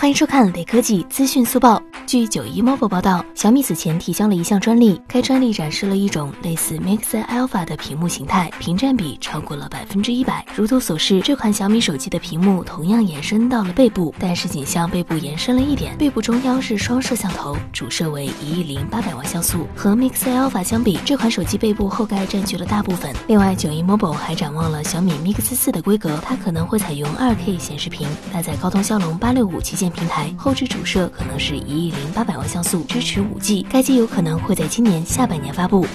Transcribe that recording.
欢迎收看雷科技资讯速报。据九一 mobile 报道，小米此前提交了一项专利，该专利展示了一种类似 Mix Alpha 的屏幕形态，屏占比超过了百分之一百。如图所示，这款小米手机的屏幕同样延伸到了背部，但是仅向背部延伸了一点。背部中央是双摄像头，主摄为一亿零八百万像素。和 Mix Alpha 相比，这款手机背部后盖占据了大部分。另外，九一 mobile 还展望了小米 Mix 四的规格，它可能会采用二 K 显示屏，搭载高通骁龙八六五旗舰。平台后置主摄可能是一亿零八百万像素，支持五 G，该机有可能会在今年下半年发布。